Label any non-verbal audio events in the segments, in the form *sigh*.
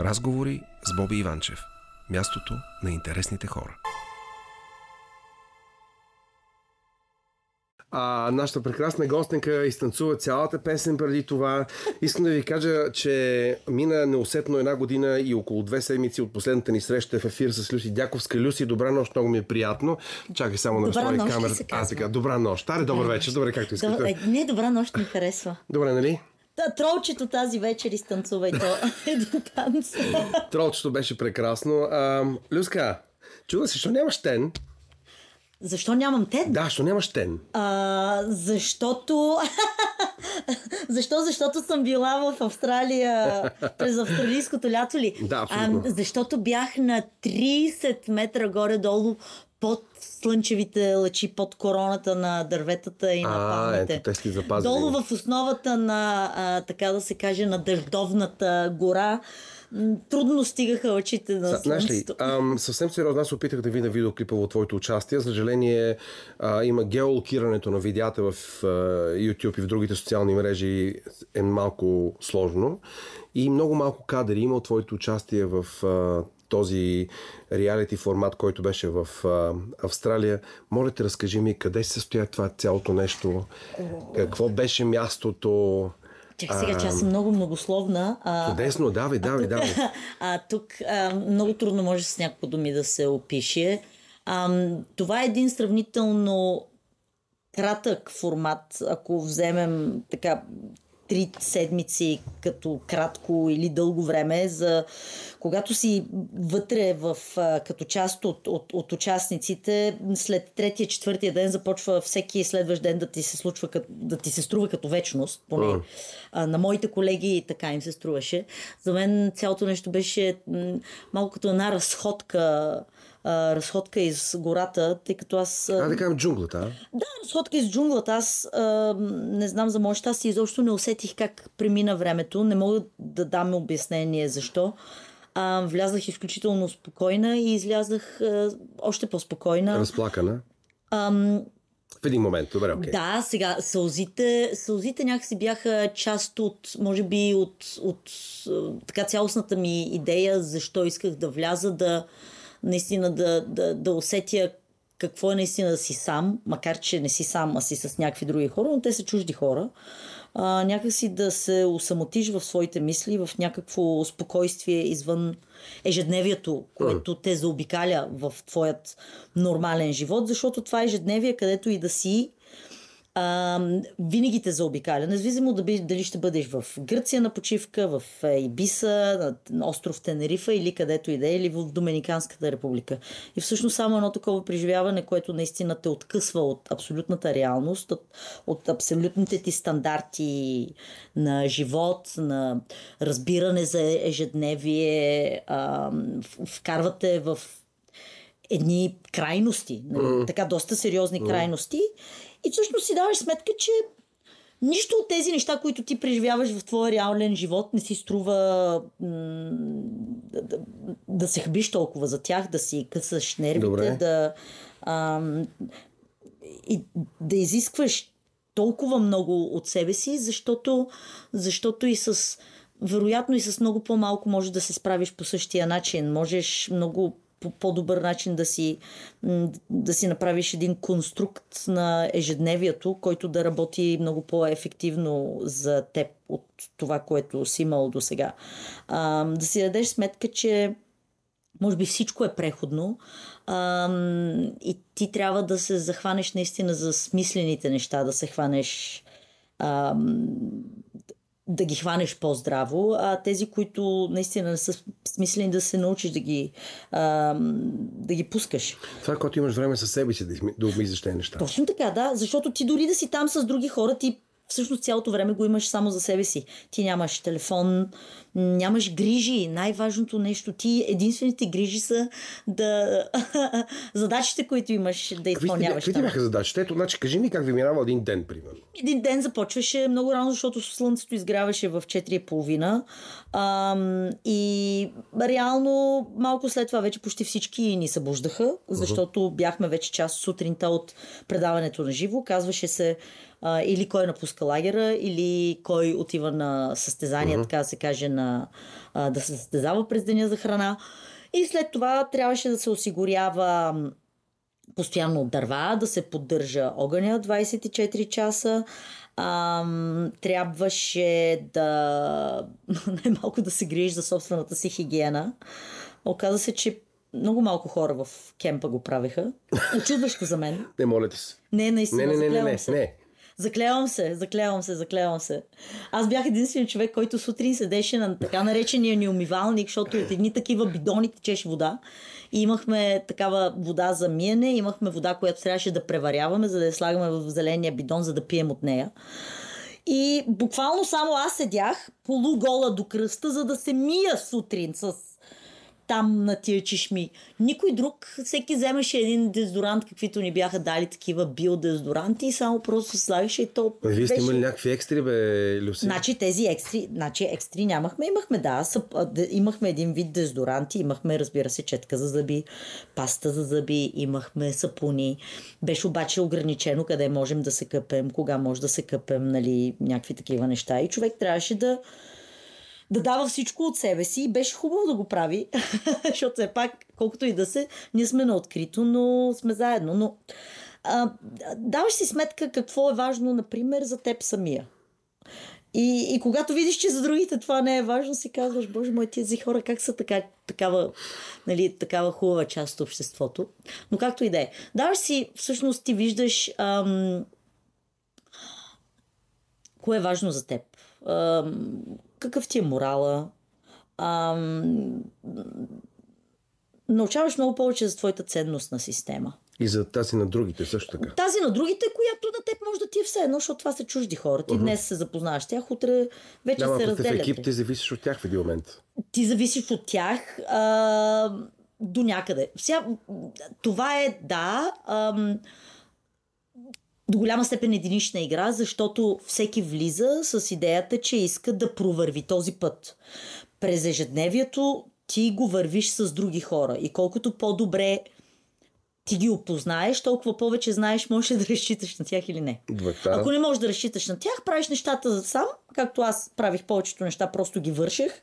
Разговори с Боби Иванчев. Мястото на интересните хора. А, нашата прекрасна гостенка изтанцува цялата песен преди това. Искам да ви кажа, че мина неусетно една година и около две седмици от последната ни среща в ефир с Люси Дяковска. Люси, добра нощ, много ми е приятно. Чакай само да разтворя камерата. А, сега, добра нощ. Аре, добър вечер, добре, както искате. Добре, не, добра нощ ми харесва. Добре, нали? Тролчето тази вечер изтанцува и то *laughs* е до танца. Тролчето беше прекрасно. А, Люска, чува се, защо нямаш тен? Защо нямам тен? Да, защо нямаш тен? А, защото... *laughs* Защо? Защото съм била в Австралия през австралийското лято ли? Да, абсолютно. А, защото бях на 30 метра горе-долу под слънчевите лъчи, под короната на дърветата и на палмите. Ето, те сте запазили. Долу в основата на, а, така да се каже, на дъждовната гора трудно стигаха очите на Знаеш ли, ам, съвсем сериозно, аз опитах да видя видеоклипа в твоето участие. За съжаление, а, има геолокирането на видеята в а, YouTube и в другите социални мрежи е малко сложно. И много малко кадри има от твоето участие в а, този реалити формат, който беше в а, Австралия. Моля те, разкажи ми къде се състоя това цялото нещо, какво беше мястото, Чак сега, че аз съм много многословна. А, чудесно, давай, давай, а, давай. *laughs* А, тук а, много трудно може с някакво думи да се опише. А, това е един сравнително кратък формат, ако вземем така три седмици като кратко или дълго време, за когато си вътре в, като част от, от, от участниците, след третия, четвъртия ден започва всеки следващ ден да ти се случва, да ти се струва като вечност, поне. А, на моите колеги така им се струваше. За мен цялото нещо беше малко като една разходка а, разходка из гората, тъй като аз... А, да кажем джунглата, а? Да, разходка из джунглата. Аз а, не знам за моята аз изобщо не усетих как премина времето. Не мога да дам обяснение защо. А, влязах изключително спокойна и излязах а, още по-спокойна. Разплакана? Ам, в един момент, добре, окей. Okay. Да, сега сълзите, сълзите някакси бяха част от, може би, от, от така цялостната ми идея, защо исках да вляза, да, наистина да, да, да усетя какво е наистина да си сам, макар че не си сам, а си с някакви други хора, но те са чужди хора. А, някакси да се усамотиш в своите мисли, в някакво спокойствие извън ежедневието, което те заобикаля в твоят нормален живот, защото това е ежедневие, където и да си, а, винаги те заобикаля. Независимо дали, дали ще бъдеш в Гърция на почивка, в Ибиса, на остров Тенерифа или където и да е, или в Доминиканската република. И всъщност само едно такова преживяване, което наистина те откъсва от абсолютната реалност, от, от абсолютните ти стандарти на живот, на разбиране за ежедневие, а, вкарвате в едни крайности, нали, така доста сериозни крайности и всъщност си даваш сметка, че нищо от тези неща, които ти преживяваш в твоя реален живот, не си струва м- да, да, се хбиш толкова за тях, да си късаш нервите, Добре. да, а, и да изискваш толкова много от себе си, защото, защото и с вероятно и с много по-малко може да се справиш по същия начин. Можеш много по по-добър начин да си, да си направиш един конструкт на ежедневието, който да работи много по-ефективно за теб от това, което си имал до сега. Да си дадеш сметка, че може би всичко е преходно а, и ти трябва да се захванеш наистина за смислените неща, да се хванеш а, да ги хванеш по-здраво, а тези, които наистина не са смислени да се научиш да ги, а, да ги пускаш. Това, когато имаш време със себе си да, да обмислиш тези неща. Точно така, да, защото ти дори да си там с други хора, ти всъщност цялото време го имаш само за себе си. Ти нямаш телефон, нямаш грижи. Най-важното нещо, ти единствените грижи са да... *laughs* задачите, които имаш да изпълняваш. Какви бяха задачите? Ето, значи, кажи ми как ви минава един ден, примерно. Един ден започваше много рано, защото слънцето изгряваше в 4.30. Ам, и реално малко след това вече почти всички ни събуждаха, защото бяхме вече част сутринта от предаването на живо. Казваше се а, или кой напуска лагера, или кой отива на състезания, uh-huh. така да се каже, на, а, да се състезава през деня за храна. И след това трябваше да се осигурява постоянно от дърва, да се поддържа огъня 24 часа. Ам, трябваше да *laughs* най-малко да се грижиш за собствената си хигиена. Оказа се, че много малко хора в кемпа го правиха. Очудващо за мен. Не, моля ти се. Не, наистина, не, не, не, не, не, не. Заклевам се, заклевам се, заклевам се. Аз бях единствен човек, който сутрин седеше на така наречения ни умивалник, защото от едни такива бидони течеше вода. И имахме такава вода за миене, имахме вода, която трябваше да преваряваме, за да я слагаме в зеления бидон, за да пием от нея. И буквално само аз седях полугола до кръста, за да се мия сутрин с там на тия чешми. Никой друг, всеки вземаше един дезодорант, каквито ни бяха дали такива биодезодоранти и само просто слагаше и то. Вие сте имали някакви екстри, бе, Люси? Значи тези екстри, значи екстри нямахме, имахме да, съп, имахме един вид дезодоранти, имахме разбира се четка за зъби, паста за зъби, имахме сапуни. Беше обаче ограничено къде можем да се къпем, кога може да се къпем, нали, някакви такива неща. И човек трябваше да да дава всичко от себе си и беше хубаво да го прави, *laughs* защото все пак, колкото и да се, ние сме на открито, но сме заедно. Но а, даваш си сметка какво е важно, например, за теб самия. И, и когато видиш, че за другите това не е важно, си казваш, боже мой, тези хора как са така, такава, нали, такава хубава част от обществото. Но както и да е. Даваш си, всъщност ти виждаш ам, кое е важно за теб. Ам, какъв ти е морала. Ам, научаваш много повече за твоята ценностна система. И за тази на другите също така. Тази на другите, която на теб може да ти е все едно, защото това са чужди хора. Ти днес се запознаваш с тях, утре вече Да, се сте в екип, ти зависиш от тях в един момент. Ти зависиш от тях а, до някъде. Сега, това е, да, ам, до голяма степен единична игра, защото всеки влиза с идеята, че иска да провърви този път. През ежедневието ти го вървиш с други хора и колкото по-добре ти ги опознаеш, толкова повече знаеш, можеш да разчиташ на тях или не. Добре, Ако не можеш да разчиташ на тях, правиш нещата сам, както аз правих повечето неща, просто ги върших.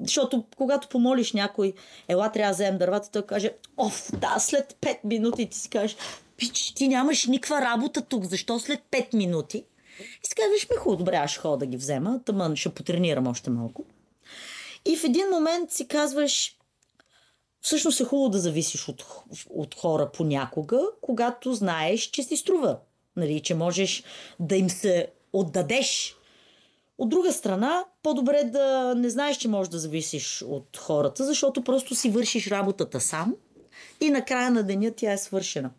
Защото когато помолиш някой, ела трябва да вземем дървата, той каже, оф, да, след 5 минути ти си кажеш, пич, ти нямаш никаква работа тук, защо след 5 минути? И си казваш, ми хубаво, добре, аз ще да ги взема, тъмън ще потренирам още малко. И в един момент си казваш, всъщност е хубаво да зависиш от, от хора понякога, когато знаеш, че си струва. Нали, че можеш да им се отдадеш. От друга страна, по-добре да не знаеш, че можеш да зависиш от хората, защото просто си вършиш работата сам и накрая на деня тя е свършена.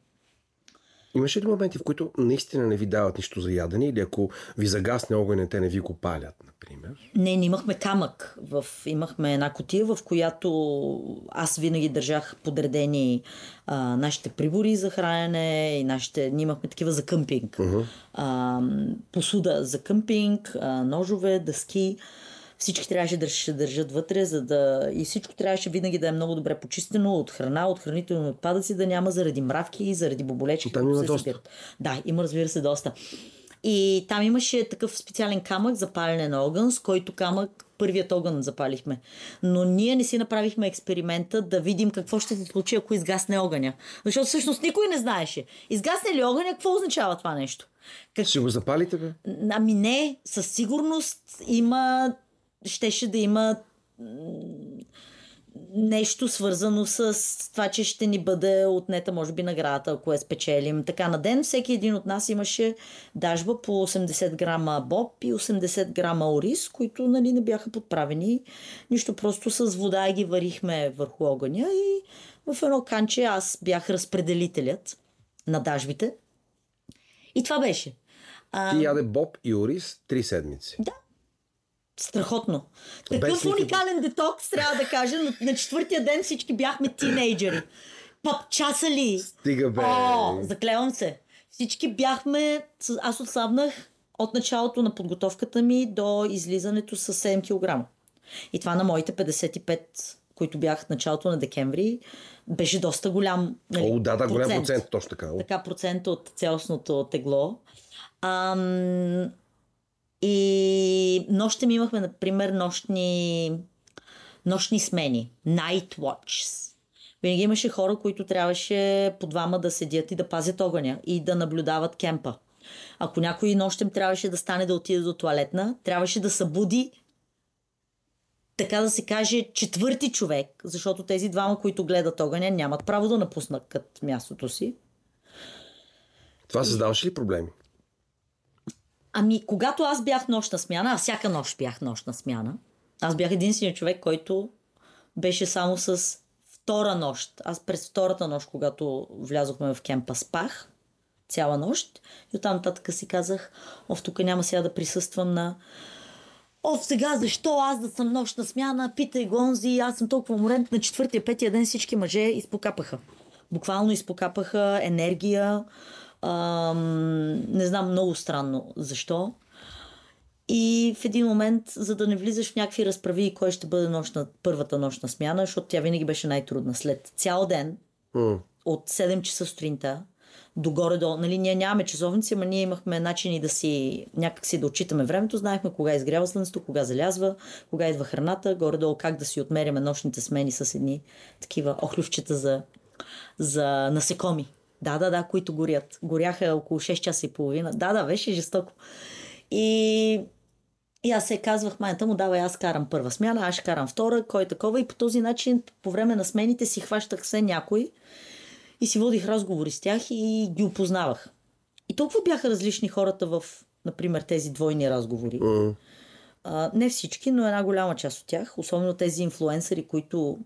Имаше ли моменти, в които наистина не ви дават нищо за ядене или ако ви загасне огъня, те не ви го палят, например? Не, не имахме камък. В, имахме една котия, в която аз винаги държах подредени а, нашите прибори за хранене и нашите... Ние имахме такива за къмпинг. Uh-huh. А, посуда за къмпинг, а, ножове, дъски. Всички трябваше да се държат вътре, за да... И всичко трябваше винаги да е много добре почистено от храна, от хранителни отпадъци, да няма заради мравки и заради боболечки. Там има доста. събират. Да, има разбира се доста. И там имаше такъв специален камък за палене на огън, с който камък първият огън запалихме. Но ние не си направихме експеримента да видим какво ще се случи, ако изгасне огъня. Защото всъщност никой не знаеше. Изгасне ли огъня, какво означава това нещо? Как... Ще го запалите, бе? Ами не, със сигурност има, щеше да има нещо свързано с това, че ще ни бъде отнета, може би, наградата, ако я спечелим. Така на ден всеки един от нас имаше дажба по 80 грама боб и 80 грама ориз, които нали, не бяха подправени. Нищо просто с вода ги варихме върху огъня и в едно канче аз бях разпределителят на дажбите. И това беше. А, Ти яде Боб и Орис три седмици. да. Страхотно. Такъв уникален детокс, трябва да кажа. На, на четвъртия ден всички бяхме тинейджери. Папчасали. Стига, бе. О, заклевам се. Всички бяхме... Аз отслабнах от началото на подготовката ми до излизането с 7 кг. И това на моите 55, които бях в началото на декември, беше доста голям. Нали, О, да, да, голям процент, точно така. така процент от цялостното тегло. Ам, и нощем имахме, например, нощни, нощни смени. Night watches. Винаги имаше хора, които трябваше по двама да седят и да пазят огъня и да наблюдават кемпа. Ако някой нощем трябваше да стане да отиде до туалетна, трябваше да събуди така да се каже, четвърти човек, защото тези двама, които гледат огъня, нямат право да напуснат мястото си. Това създаваше ли проблеми? Ами, когато аз бях нощна смяна, а всяка нощ бях нощна смяна, аз бях единственият човек, който беше само с втора нощ. Аз през втората нощ, когато влязохме в кемпа, спах цяла нощ и оттам нататък си казах, ов, тук няма сега да присъствам на О, сега защо аз да съм нощна смяна? Питай гонзи, аз съм толкова уморен. На четвъртия, петия ден всички мъже изпокапаха. Буквално изпокапаха енергия. Ам, не знам, много странно защо. И в един момент, за да не влизаш в някакви разправи кой ще бъде нощна, първата нощна смяна, защото тя винаги беше най-трудна. След цял ден, mm. от 7 часа сутринта догоре-долу. Нали, ние нямаме часовници, ама ние имахме начини да си някак си да отчитаме времето. Знаехме кога изгрява слънцето, кога залязва, кога идва храната, горе-долу как да си отмериме нощните смени с едни такива охлювчета за, за насекоми. Да, да, да, които горят. Горяха около 6 часа и половина. Да, да, беше жестоко. И и аз се казвах, майната му, давай аз карам първа смяна, аз карам втора, кой е такова. И по този начин, по време на смените си хващах се някой и си водих разговори с тях и ги опознавах. И толкова бяха различни хората в, например, тези двойни разговори. Mm. А, не всички, но една голяма част от тях, особено тези инфлуенсъри, които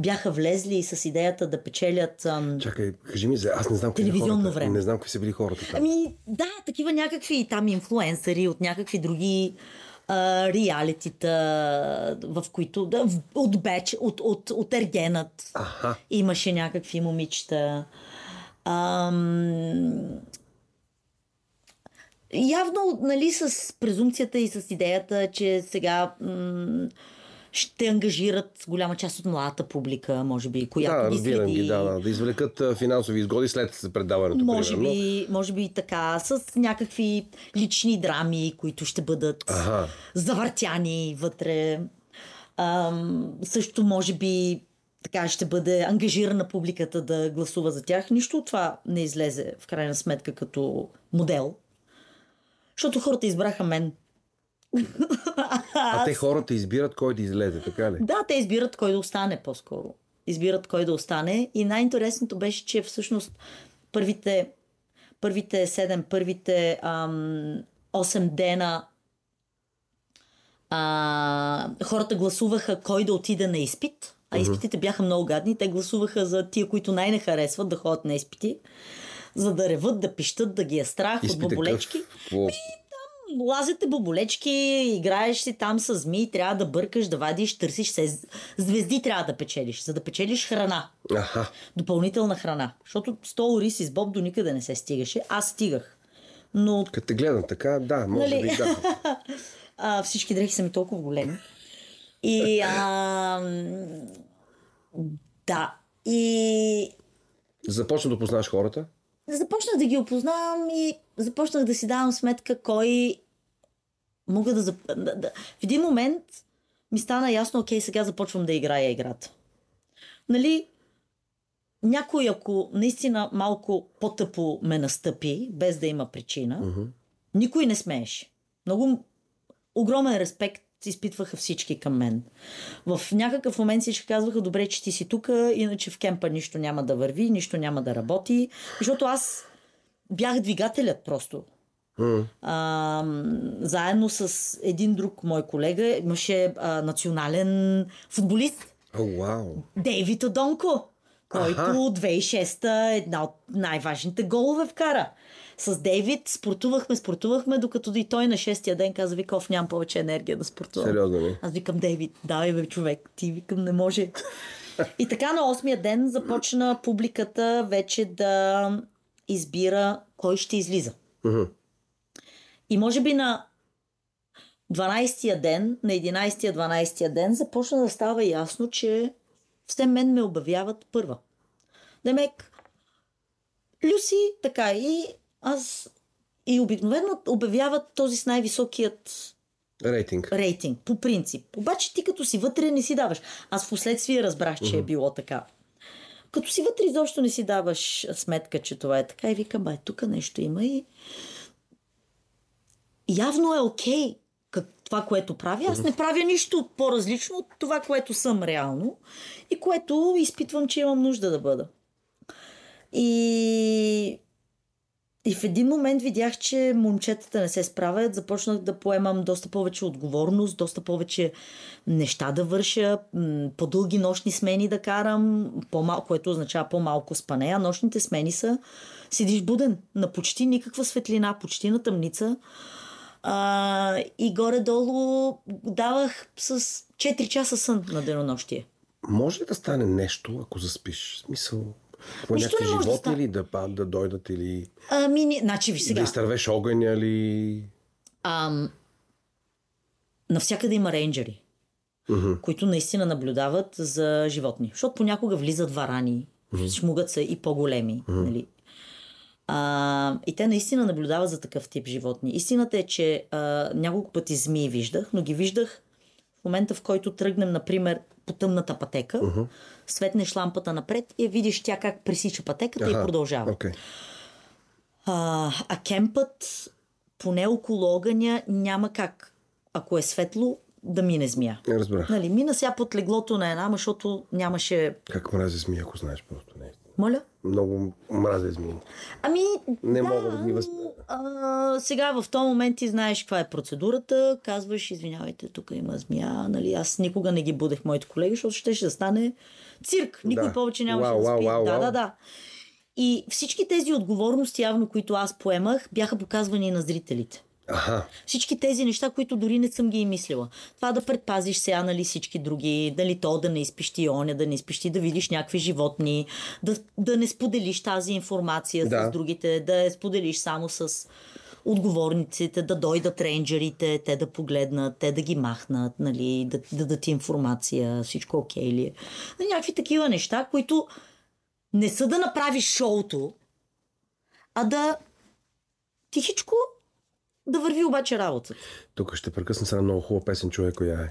бяха влезли с идеята да печелят. Ам... Чакай, кажи ми, аз не знам телевизионно хората. време. Не знам какви са били хората там. Ами, да, такива някакви там инфлуенсъри от някакви други а, реалитита, в които да, от Беч, от, от, от Ергенът Аха. имаше някакви момичета. Ам, явно, нали, с презумцията и с идеята, че сега м- ще ангажират голяма част от младата публика, може би, която да, ги следи. Ги, да, да, да извлекат финансови изгоди след предаването. Може би, може би така, с някакви лични драми, които ще бъдат ага. завъртяни вътре. Ам, също, може би, така ще бъде ангажирана публиката да гласува за тях. Нищо от това не излезе в крайна сметка като модел. Защото хората избраха мен. А те хората избират кой да излезе, така ли? Да, те избират кой да остане по-скоро. Избират кой да остане. И най-интересното беше, че всъщност първите, първите 7, първите ам, 8 дена а, хората гласуваха кой да отиде на изпит. А изпитите бяха много гадни. Те гласуваха за тия, които най-не харесват да ходят на изпити, за да реват, да пищат, да ги е страх Изпит от баболечки. Къв? Лазете боболечки, играеш си там с змии, трябва да бъркаш, да вадиш, търсиш се. Звезди трябва да печелиш, за да печелиш храна. Аха. Допълнителна храна. Защото 100 рис с боб до никъде не се стигаше. Аз стигах. Но... Като те гледам така, да, може Нали? би да. *laughs* а, всички дрехи са ми толкова големи. И а, да. И Започна да познаш хората. Започнах да ги опознавам и започнах да си давам сметка кой мога да, зап... да, да... В един момент ми стана ясно, окей, сега започвам да играя играта. Нали, някой, ако наистина малко по-тъпо ме настъпи, без да има причина, Мгм. никой не смееше. Много огромен респект изпитваха всички към мен. В някакъв момент всички казваха, добре, че ти си тук, иначе в кемпа нищо няма да върви, нищо няма да работи. Защото аз бях двигателят просто. А, заедно с един друг мой колега имаше а, национален футболист О, вау. Дейвид Одонко, който Аха. 2006 една от най-важните голове вкара. С Дейвид спортувахме, спортувахме, докато и той на шестия ден каза, Виков, нямам повече енергия да спортувам. Сериозно ли? Аз викам, Дейвид, давай бе, човек, ти викам, не може. И така на осмия ден започна публиката вече да избира кой ще излиза. И може би на 12-я ден, на 11-я, 12-я ден започна да става ясно, че все мен ме обявяват първа. Демек, Люси, така и аз И обикновено обявяват този с най-високият Рейтинг. рейтинг, по принцип. Обаче ти като си вътре не си даваш. Аз в последствие разбрах, че е било така. Като си вътре изобщо не си даваш сметка, че това е така и викам, бай, тук нещо има и явно е окей как, това, което правя. Аз не правя нищо по-различно от това, което съм реално и което изпитвам, че имам нужда да бъда. И и в един момент видях, че момчетата не се справят. Започнах да поемам доста повече отговорност, доста повече неща да върша, по-дълги нощни смени да карам, по-малко, което означава по-малко спане. А нощните смени са седиш буден на почти никаква светлина, почти на тъмница. А, и горе-долу давах с 4 часа сън на денонощие. Може ли да стане нещо, ако заспиш? В Смисъл, по някакви да животни стане. ли да, па- да дойдат или Ами, не- значи, да сега. изтървеш огъня ли? Ам, навсякъде има рейнджери, Мгм. които наистина наблюдават за животни. Защото понякога влизат варани, шмугат се и по-големи. Нали? А, и те наистина наблюдават за такъв тип животни. Истината е, че а, няколко пъти змии виждах, но ги виждах в момента, в който тръгнем, например, по тъмната пътека, светнеш лампата напред и я видиш тя как пресича пътеката и продължава. Окей. А, а кемпът, поне около огъня, няма как, ако е светло, да мине змия. Не разбрах. Нали, мина сега под леглото на една, защото нямаше... Как мрази змия, ако знаеш просто не. Моля? Много мразя змии. Ами, Не да, мога да ги въз- но, а, сега в този момент ти знаеш каква е процедурата, казваш, извинявайте, тук има змия, нали, аз никога не ги будех моите колеги, защото ще, ще стане цирк. Никой Да. повече нямаше да спи. уау, да, да, да. И всички тези отговорности, явно, които аз поемах, бяха показвани на зрителите. Аха. Всички тези неща, които дори не съм ги и мислила. Това да предпазиш сега, нали, всички други, дали то да не изпиш ти оня, да не изпиш ти, да видиш някакви животни, да, да не споделиш тази информация Да. с другите, да я споделиш само с отговорниците, да дойдат рейнджерите, те да погледнат, те да ги махнат, нали, да, да дадат информация, всичко окей ли е. Нали, Някакви такива неща, които не са да направиш шоуто, а да тихичко да върви обаче работата. Тук ще прекъсна сега много хубава песен, човек, коя е.